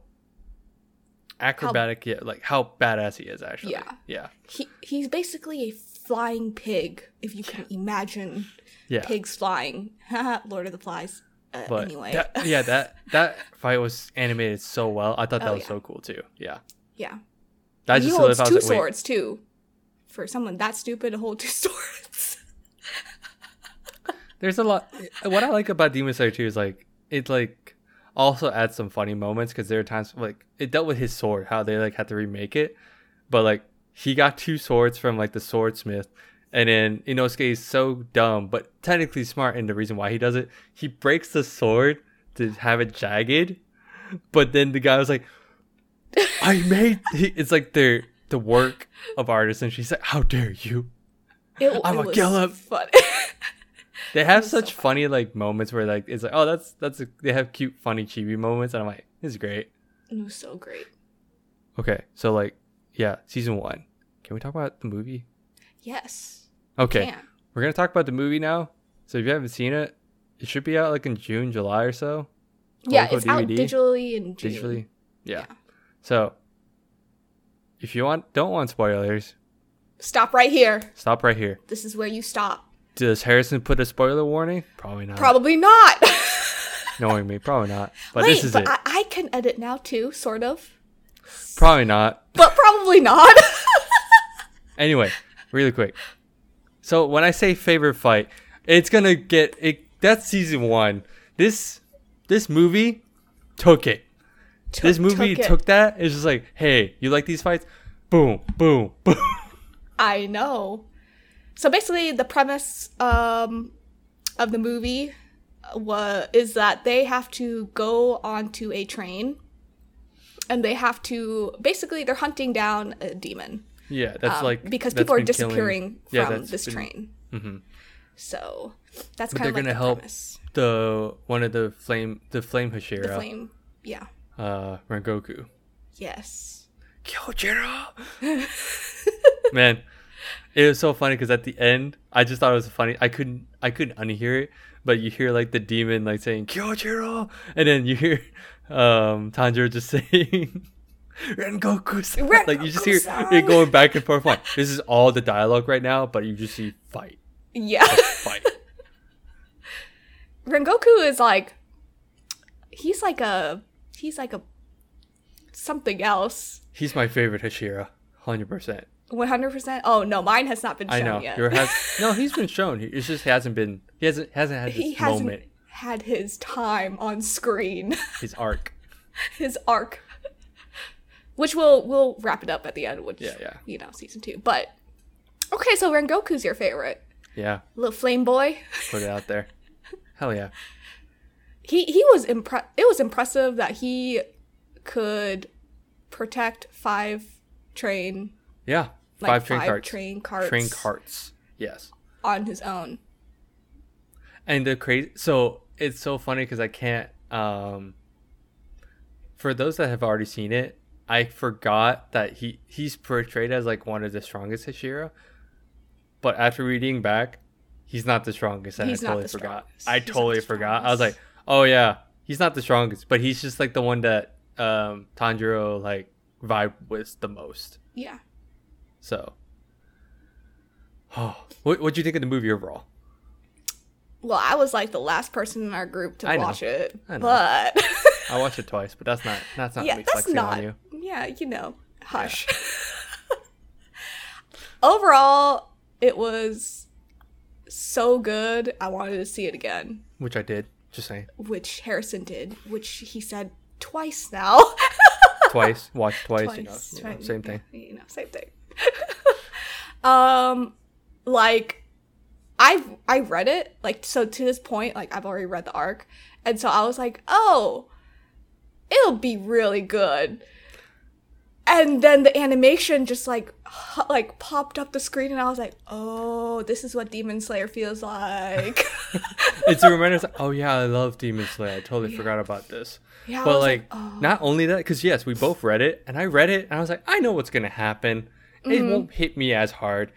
acrobatic, yeah, like how badass he is. Actually, Yeah. yeah, he he's basically a flying pig. If you can imagine yeah. pigs flying. *laughs* Lord of the Flies. Uh, But anyway, that, yeah, that *laughs* that fight was animated so well. I thought that Oh, was yeah. so cool too. Yeah, yeah. that And he holds two. Wait, swords too. For someone that stupid to hold two *laughs* swords. there's a lot. What I like about Demon Slayer 2 is like it like also adds some funny moments because there are times like it dealt with his sword, how they like had to remake it, but like he got two swords from like the swordsmith. And then Inosuke is so dumb, but technically smart. And the reason why he does it, he breaks the sword to have it jagged. But then the guy was like, "I *laughs* made." It's like the the work of artists, and she's like, "How dare you?" It, I'm it a was killer. Fun. *laughs* They have was so such funny like moments where like it's like, "Oh, that's that's." A, they have cute, funny chibi moments, and I'm like, "This is great." it was so great. Okay, so like, yeah, season one. Can we talk about the movie? Yes. Okay, Can. we're gonna talk about the movie now. So if you haven't seen it, it should be out like in June, July or so. Yeah, it's unquote, out digitally in June. digitally. Yeah. Yeah. So if you want, don't want spoilers, Stop right here. stop right here. This is where you stop. Does Harrison put a spoiler warning? Probably not. Probably not. *laughs* Knowing me, probably not. But Wait, this is but it. I, I can edit now too, sort of, Probably not. but probably not. *laughs* Anyway, really quick. So when I say favorite fight, it's gonna get it. That's season one. This this movie took it. this movie took took, that. It's just like, hey, you like these fights? Boom, boom, *laughs* boom. I know. So basically, the premise um, of the movie was is that they have to go onto a train, and they have to basically they're hunting down a demon Yeah, that's um, like because that's people are killing- disappearing Yeah, from this been- train. Mhm. So that's kind of they're like gonna the help premise. The one of the flame, the flame Hashira, The flame. Yeah. uh, Rengoku. Yes. Kyojuro. *laughs* Man, it was so funny because at the end, I just thought it was funny. I couldn't, I couldn't unhear it, but you hear like the demon like saying Kyojuro, and then you hear um Tanjiro just *laughs* saying Rengoku. Like you just hear it going back and forth. Like this is all the dialogue right now, but you just see fight, Yeah. fight. *laughs* Rengoku is like he's like a he's like a something else. He's my favorite Hashira, hundred percent. One hundred percent. Oh no, mine has not been shown I know. yet. Has *laughs* no. He's been shown. He- just hasn't been. He hasn't hasn't had he hasn't moment. had his time on screen. *laughs* His arc. his arc, which we'll we'll wrap it up at the end. Which Yeah, yeah. you know, season two. But okay, so Rengoku's your favorite Yeah. little flame boy. *laughs* Put it out there. Hell yeah. he he was impre- it was impressive that he could protect five train Yeah. Like Five train carts. train carts Train carts. Yes. on his own And the crazy, so it's so funny because I can't. um For those that have already seen it, I forgot that he he's portrayed as like one of the strongest Hashira, but after reading back, he's not the strongest. And He's I totally forgot. strongest. I He's totally forgot. I was like, oh yeah, he's not the strongest, but he's just like the one that um Tanjiro like vibe with the most. Yeah. So, oh, *sighs* what what'd you think of the movie overall? Well, I was like the last person in our group to I know. watch it, I but *laughs* I watched it twice, but that's not that's not yeah, that's not. on you. Yeah, you know, hush. *laughs* Overall, it was so good. I wanted to see it again, Which I did. Just saying. which Harrison did, which he said twice now. *laughs* Twice. Watched twice. You know, Twice, you know, same thing. yeah, You know, same thing. *laughs* um, like I've I read it like so to this point like I've already read the arc, and so I was like, oh, it'll be really good. And then the animation just like like popped up the screen, and I was like, oh, this is what Demon Slayer feels like. *laughs* It's a reminder. Like, oh yeah, I love Demon Slayer. I totally forgot about this. yeah, but was like, oh. not only that, because yes, we both read it, and I read it, and I was like, I know what's gonna happen. It Mm-hmm. won't hit me as hard.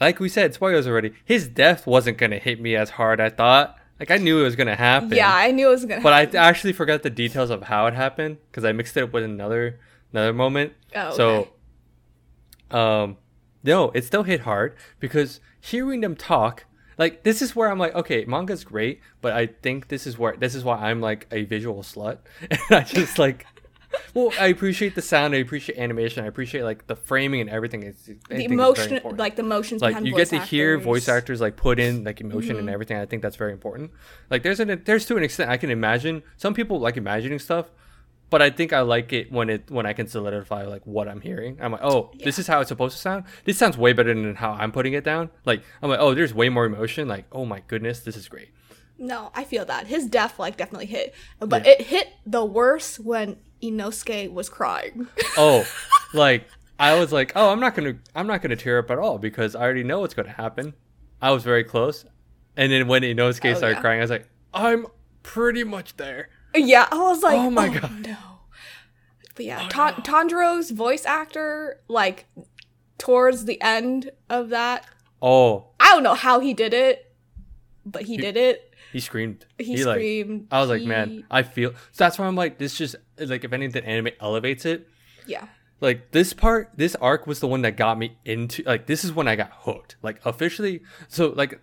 Like we said, spoilers already. His death wasn't gonna hit me as hard. I thought. Like I knew it was gonna happen. yeah, I knew it was gonna. But I actually forgot the details of how it happened because I mixed it up with another another moment. Oh, okay. So, um, no, it still hit hard because hearing them talk, like this is where I'm like, okay, manga's great, but I think this is where this is why I'm like a visual slut, *laughs* and I just like. Well, I appreciate the sound. I appreciate animation. I appreciate like the framing and everything. It's, the emotion, like the emotions like behind you get to hear voice actors like put in like emotion Mm-hmm. and everything i think that's very important like there's an there's to an extent i can imagine some people like imagining stuff but i think i like it when it when i can solidify like what i'm hearing i'm like oh this is how it's supposed to sound this sounds way better than how i'm putting it down like i'm like oh there's way more emotion like oh my goodness this is great No, I feel that his death like definitely hit, but Yeah. it hit the worst when Inosuke was crying. *laughs* oh like i was like oh i'm not gonna i'm not gonna tear up at all because i already know what's gonna happen i was very close and then when inosuke Oh, started yeah. crying i was like i'm pretty much there yeah, I was like, Oh oh my my God. no. But yeah, Oh, Tan- no. Tanjiro's voice actor, like towards the end of that, oh I don't know how he did it, but he did it. He screamed. He, like, screamed. I was like, man, I feel. So that's why I'm like, this just like if anything, anime elevates it. yeah, Like this part, this arc was the one that got me into. Like this is when I got hooked. Like officially. So like,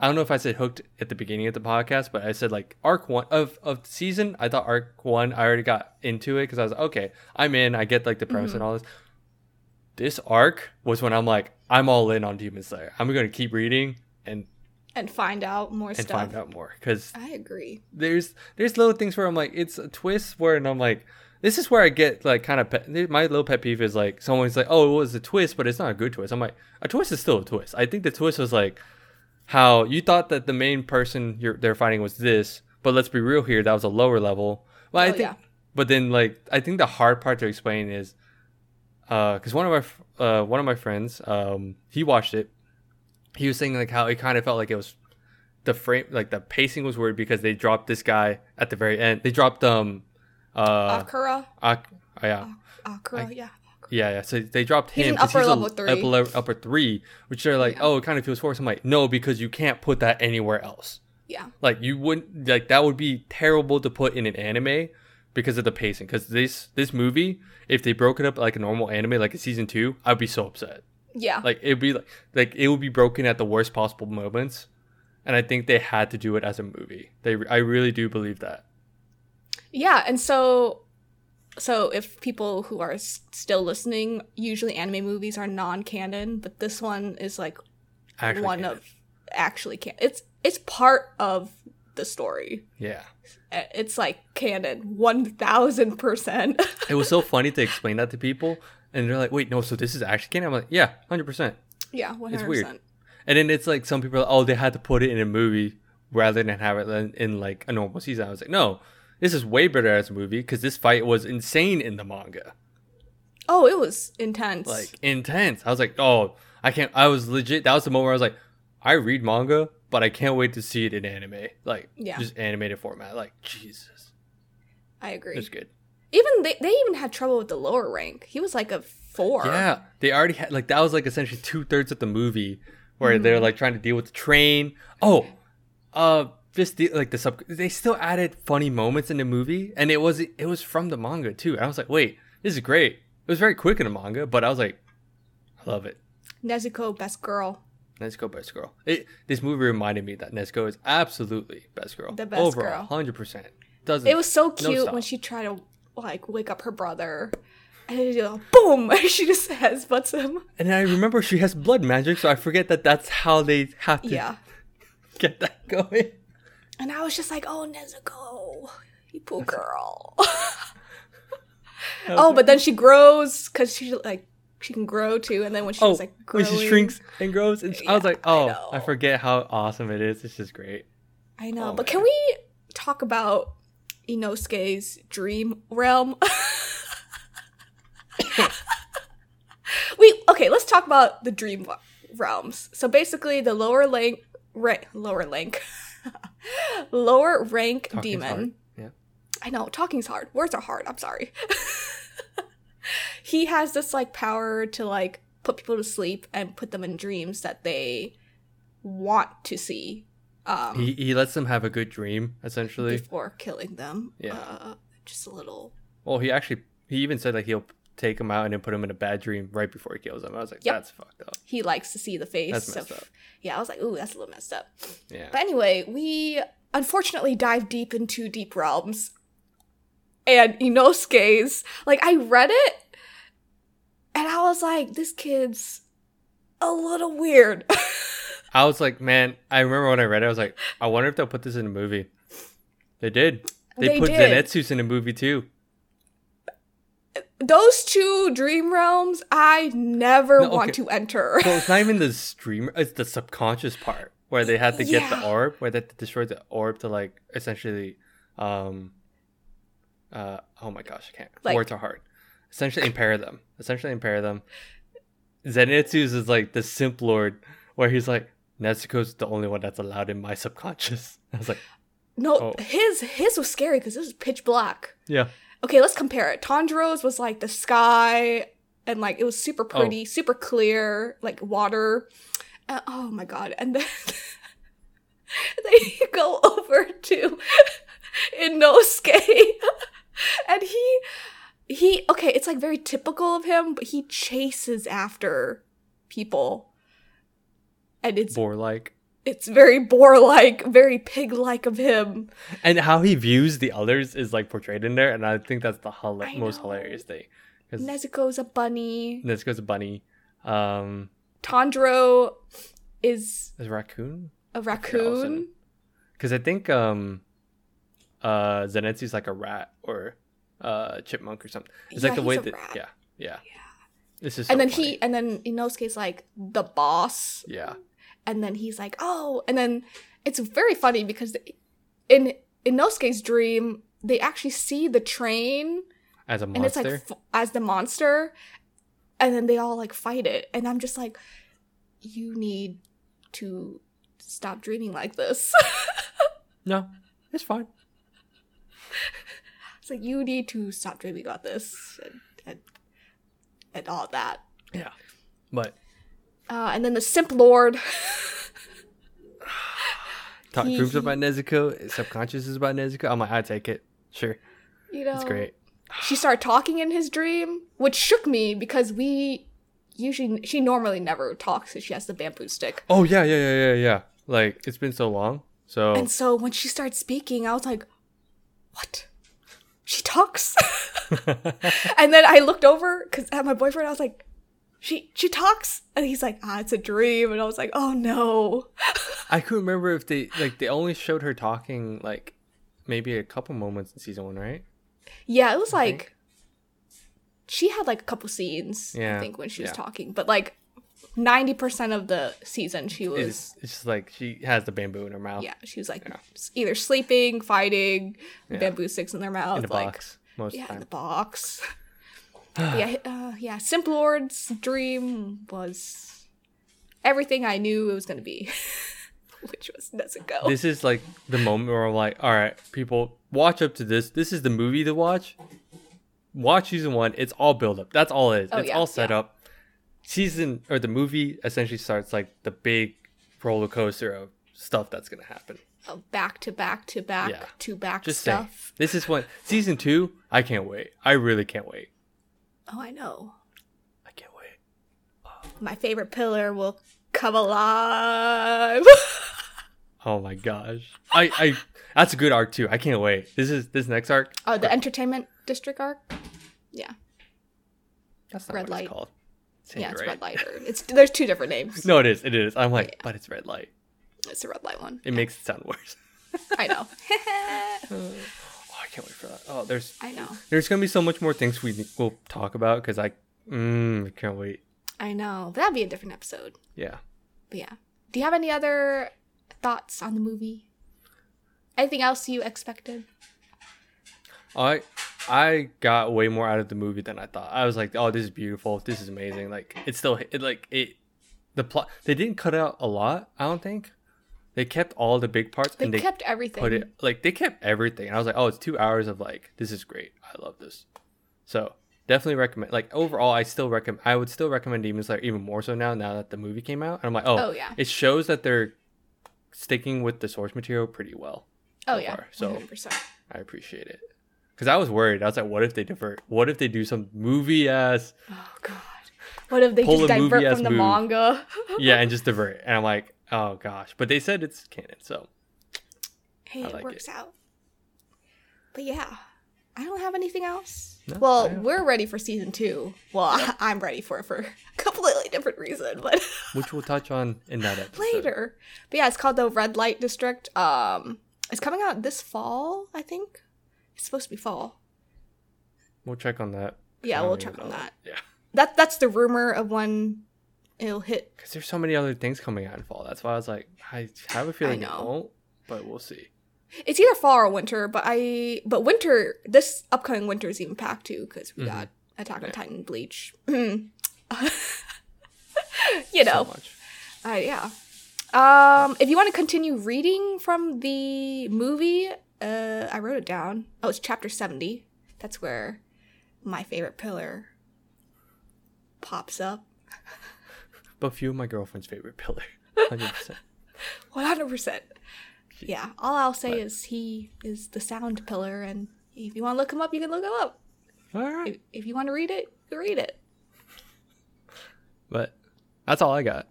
I don't know if I said hooked at the beginning of the podcast, but I said like arc one of of the season. I thought arc one. I already got into it because I was like, okay, I'm in. I get like the premise and Mm-hmm. all this. This arc was when I'm like, I'm all in on Demon Slayer. I'm gonna keep reading and and find out more and stuff. find out more because I agree. there's there's little things where I'm like it's a twist where and I'm like this is where I get like kind of pet, my little pet peeve is like someone's like oh it was a twist but it's not a good twist I'm like a twist is still a twist I think the twist was like how you thought that the main person you're they're fighting was this but let's be real here that was a lower level well I Oh, think yeah. but then like I think the hard part to explain is uh because one of my uh one of my friends um he watched it he was saying like how it kind of felt like it was the frame like the pacing was weird because they dropped this guy at the very end they dropped um uh Akaza, Ak- oh, yeah Akaza, yeah. yeah yeah so they dropped He's him an 'cause upper a level three. upper, upper three which they're like Yeah. oh it kind of feels forced i'm like no because you can't put that anywhere else Yeah. like you wouldn't like that would be terrible to put in an anime because of the pacing because this this movie if they broke it up like a normal anime like a season two i'd be so upset Yeah. like it'd be like like it would be broken at the worst possible moments and i think they had to do it as a movie they i really do believe that Yeah, and so so if people who are s- still listening, usually anime movies are non-canon, but this one is like actually one canon. of actually can it's it's part of the story. yeah It's like canon 1000%. *laughs* it was so funny to explain that to people and they're like wait no so this is actually canon i'm like yeah 100% yeah, 100%. It's weird. and then it's like some people are like, oh they had to put it in a movie rather than have it in, in like a normal season i was like no this is way better as a movie because this fight was insane in the manga Oh, it was intense. like intense. I was like, oh, I can't. I was legit. That was the moment where I was like, I read manga, but I can't wait to see it in anime, like Yeah. just animated format. Like Jesus, I agree. it's good. Even they, they even had trouble with the lower rank. He was like a four. Yeah, they already had like that was like essentially two thirds of the movie where they're Mm-hmm. like trying to deal with the train. Oh, uh, just the, like the sub. They still added funny moments in the movie, and it was it was from the manga too. I was like, wait, this is great. It was very quick in the manga, but I was like, I love it. Nezuko, best girl. Nezuko best girl. It, this movie reminded me that Nezuko is absolutely best girl. The best Overall, girl. hundred percent. Doesn't It was so cute stop. when she tried to like wake up her brother. And then you know, boom! she just *laughs* headbutts him. And I remember she has blood magic, so I forget that that's how they have to Yeah. get that going. And I was just like, oh, Nezuko, you poor girl. *laughs* oh, but then she grows because she like she can grow too. And then when she Oh, was like when she shrinks and grows, and I was like, oh, know. I, forget how awesome it is. It's just great. I know. Oh, but man. can we talk about Inosuke's dream realm? we okay. Let's talk about the dream realms. So basically, the lower rank, ra- lower rank, *laughs* lower rank Talking's demon. Yeah. I know talking's hard. Words are hard. I'm sorry. *laughs* he has this like power to like put people to sleep and put them in dreams that they want to see. Um, He he lets them have a good dream, essentially. before killing them. Yeah. Uh, just a little. Well, he actually he even said like he'll take them out and then put them in a bad dream right before he kills them. I was like, Yep. that's fucked up. He likes to see the face. That's messed of, up. Yeah, I was like, ooh, that's a little messed up. Yeah. But anyway, we unfortunately dive deep into deep realms. And Inosuke's, like, I read it and I was like, this kid's a little weird. *laughs* I was like, man, I remember when I read it, I was like, I wonder if they'll put this in a movie. They did. They, They put did. Zenitsu's in a movie too. Those two dream realms, I never No, want to enter. Well, it's not even the stream; it's the subconscious part where they had to get the orb, where they had to destroy the orb to like essentially, um, uh, oh my gosh, I can't. Like- Words are hard. Essentially, impair them. Essentially, impair them. Zenitsu's is like the simp lord, where he's like, Nezuko's the only one that's allowed in my subconscious. *laughs* I was like, no, Oh. his his was scary because this was pitch black. yeah, okay, let's compare it. Tanjiro's was like the sky and like it was super Oh. pretty, super clear, like water. Uh, oh my god. And then *laughs* they *laughs* go over to Inosuke and he he okay, it's like very typical of him, but he chases after people. And it's boar like. it's very boar like, very pig like of him. And how he views the others is like portrayed in there, and I think that's the I most hilarious thing. Nezuko's a bunny. Nezuko's a bunny. Um, Tanjiro is is raccoon? a raccoon. Because I think um, uh, Zenitsu's like a rat or uh, chipmunk or something. It's Yeah, like the way that rat. yeah, yeah, This is and then funny. he and then Inosuke's like the boss. yeah And then he's like, "Oh." And then it's very funny because in in Inosuke's dream, they actually see the train as a monster, and it's like f- as the monster and then they all like fight it and I'm just like you need to stop dreaming like this. *laughs* no, it's fine. it's like you need to stop dreaming about this and and, and all that. Yeah, but Uh, and then the Simp Lord. *sighs* talk He- dreams about Nezuko. Subconscious is about Nezuko. I'm like, I take it. Sure, you know, it's great. She started talking in his dream, which shook me because we usually she normally never talks because she has the bamboo stick. Oh yeah, yeah, yeah, yeah, yeah. Like it's been so long. So And so when she started speaking, I was like, "What? She talks?" *laughs* *laughs* and then I looked over because at my boyfriend, I was like, "She she talks," and he's like, "Ah, it's a dream," and I was like, "Oh no." *laughs* I couldn't remember if they like they only showed her talking like maybe a couple moments in season one, right? Yeah, it was I like think. she had like a couple scenes, I Yeah, think, when she was yeah. talking, but like ninety percent of the season, she was It's, just like she has the bamboo in her mouth. yeah, she was like Yeah. either sleeping, fighting, bamboo sticks in their mouth, in like box most yeah, of the in the box. *laughs* *sighs* Yeah, uh, yeah. Simp Lord's dream was everything I knew it was gonna be. *laughs* Which was Nezuko. this is like the moment where I'm like, all right, people, watch up to this. This is the movie to watch. Watch season one. It's all build up. That's all it is. Oh, it's yeah, all set yeah. up. Season or the movie essentially starts like the big roller coaster of stuff that's gonna happen. Oh, back to back to back Yeah. to back Just saying. stuff. This is what season two. I can't wait. I really can't wait. Oh, I know. I can't wait. My favorite pillar will come alive. *laughs* Oh my gosh. I I that's a good arc too. I can't wait. This is this next arc. oh, the entertainment district arc. Yeah, That's Red light. it's yeah, it's right. red light. Or it's there's two different names. No, it is. It is. I'm like, Yeah. but it's red light. It's a red light one. It makes it sound worse. *laughs* I know. *laughs* Uh, Can't wait for that. Oh, there's I know. there's gonna be so much more things we will talk about because I mm, I can't wait. I know. That'd be a different episode. Yeah. But yeah. Do you have any other thoughts on the movie? Anything else you expected? I I got way more out of the movie than I thought. I was like, oh, this is beautiful. This is amazing. Like it's still it like it. The plot they didn't cut out a lot. I don't think they kept all the big parts They and they kept everything. put it like they kept everything. And I was like, oh, it's two hours of like this is great. I love this. So definitely recommend. Like overall, I still recommend. I would still recommend Demon Slayer even more so now. Now that the movie came out, and I'm like, oh, Oh, yeah. it shows that they're sticking with the source material pretty well. oh so yeah. far, so- 100%. I appreciate it. Because I was worried. I was like, what if they divert? What if they do some movie ass? Oh god. What if they just divert from the move. manga? *laughs* Yeah, and just divert. And I'm like, oh gosh. But they said it's canon, so hey, I it like works it. out. But yeah, I don't have anything else. No, well, we're ready for season two. Well, *laughs* I, am ready for it for a completely different reason, but *laughs* which we'll touch on in that episode. later. But yeah, it's called the Red Light District. Um, it's coming out this fall, I think. It's supposed to be fall. We'll check on that. Yeah, we'll check on that. Yeah. That that's the rumor of when it'll hit. Because there's so many other things coming out in fall. That's why I was like, I have a feeling it won't, but we'll see. It's either fall or winter, but I but winter this upcoming winter is even packed too because we Mhm. got Attack on Yeah. Titan, Bleach. *laughs* you know, So. Uh, yeah. Um, if you want to continue reading from the movie, uh, I wrote it down. Oh, it's chapter 70. That's where my favorite pillar pops up. *laughs* But few of my girlfriend's favorite pillar. 100%. 100%. Yeah, all I'll say But- is he is the sound pillar, and if you want to look him up, you can look him up. All right. If, if you want to read it, you read it. But that's all I got.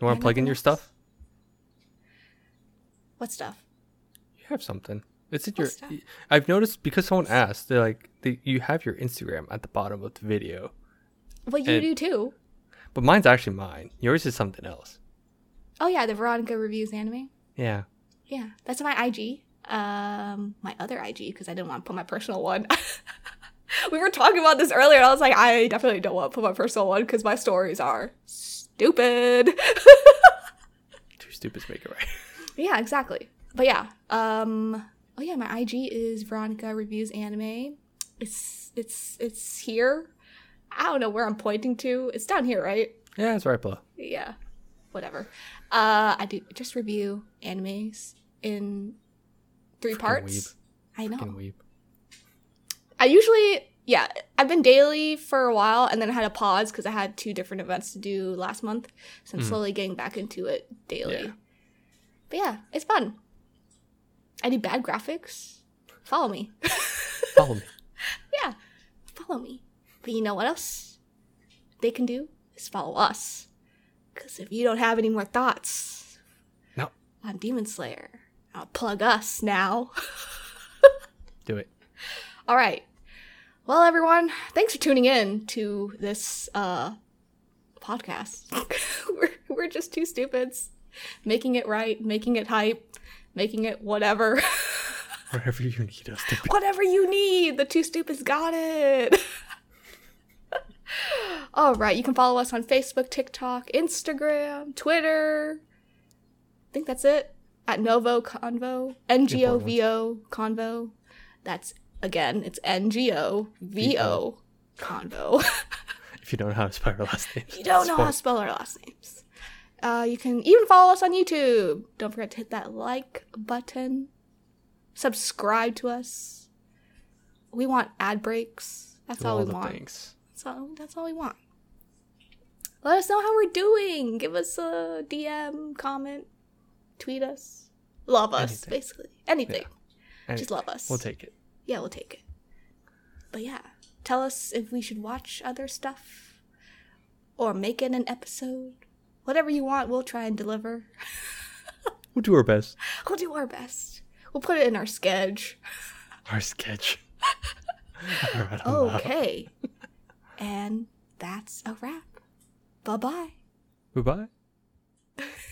You want to plug in your stuff? What stuff? You have something. It's in What your. stuff? I've noticed because someone asked, they're like, they, you have your Instagram at the bottom of the video, Well, you And- do too. But mine's actually mine. Yours is something else. Oh, yeah, the Veronica Reviews anime. Yeah. Yeah, that's my IG. Um, my other IG because I didn't want to put my personal one. *laughs* we were talking about this earlier, and I was like, I definitely don't want to put my personal one because my stories are stupid. *laughs* Two stupids make it right. *laughs* yeah, exactly. But yeah, um, oh yeah, my IG is Veronica Reviews Anime. It's it's it's here. I don't know where I'm pointing to. It's down here, right? yeah, it's right below. yeah whatever uh i do just review animes in three parts i know weeb. i usually yeah i've been daily for a while and then i had a pause because i had two different events to do last month so i'm slowly getting back into it daily. Yeah. but yeah it's fun i do bad graphics follow me Follow me. *laughs* yeah follow me but you know what else they can do is follow us because if you don't have any more thoughts No. on demon slayer i'll plug us now *laughs* Do it. all right well everyone thanks for tuning in to this uh podcast *laughs* we're, we're just two stupids making it right making it hype making it whatever *laughs* Wherever you need us to be. whatever you need. The two stupids got it. All right, you can follow us on Facebook, TikTok, Instagram, Twitter. I think that's it. At NgoVo Convo, N G O V O Convo. That's again, it's N G O V O Convo. *laughs* If you don't know how to spell our last names, you don't know how to spell our last names. Uh, you can even follow us on YouTube. Don't forget to hit that like button. Subscribe to us. We want ad breaks. That's all, all we want. things. That's all. That's all we want. Let us know how we're doing. Give us a DM, comment, tweet us. Love us, Anything. basically. Anything. And Just love us. We'll take it. yeah, we'll take it. But yeah, tell us if we should watch other stuff or make it an episode. Whatever you want, we'll try and deliver. *laughs* We'll do our best. We'll do our best. We'll put it in our sketch. Our sketch. *laughs* *laughs* Okay. And that's a wrap. Bye bye. Bye bye. *laughs*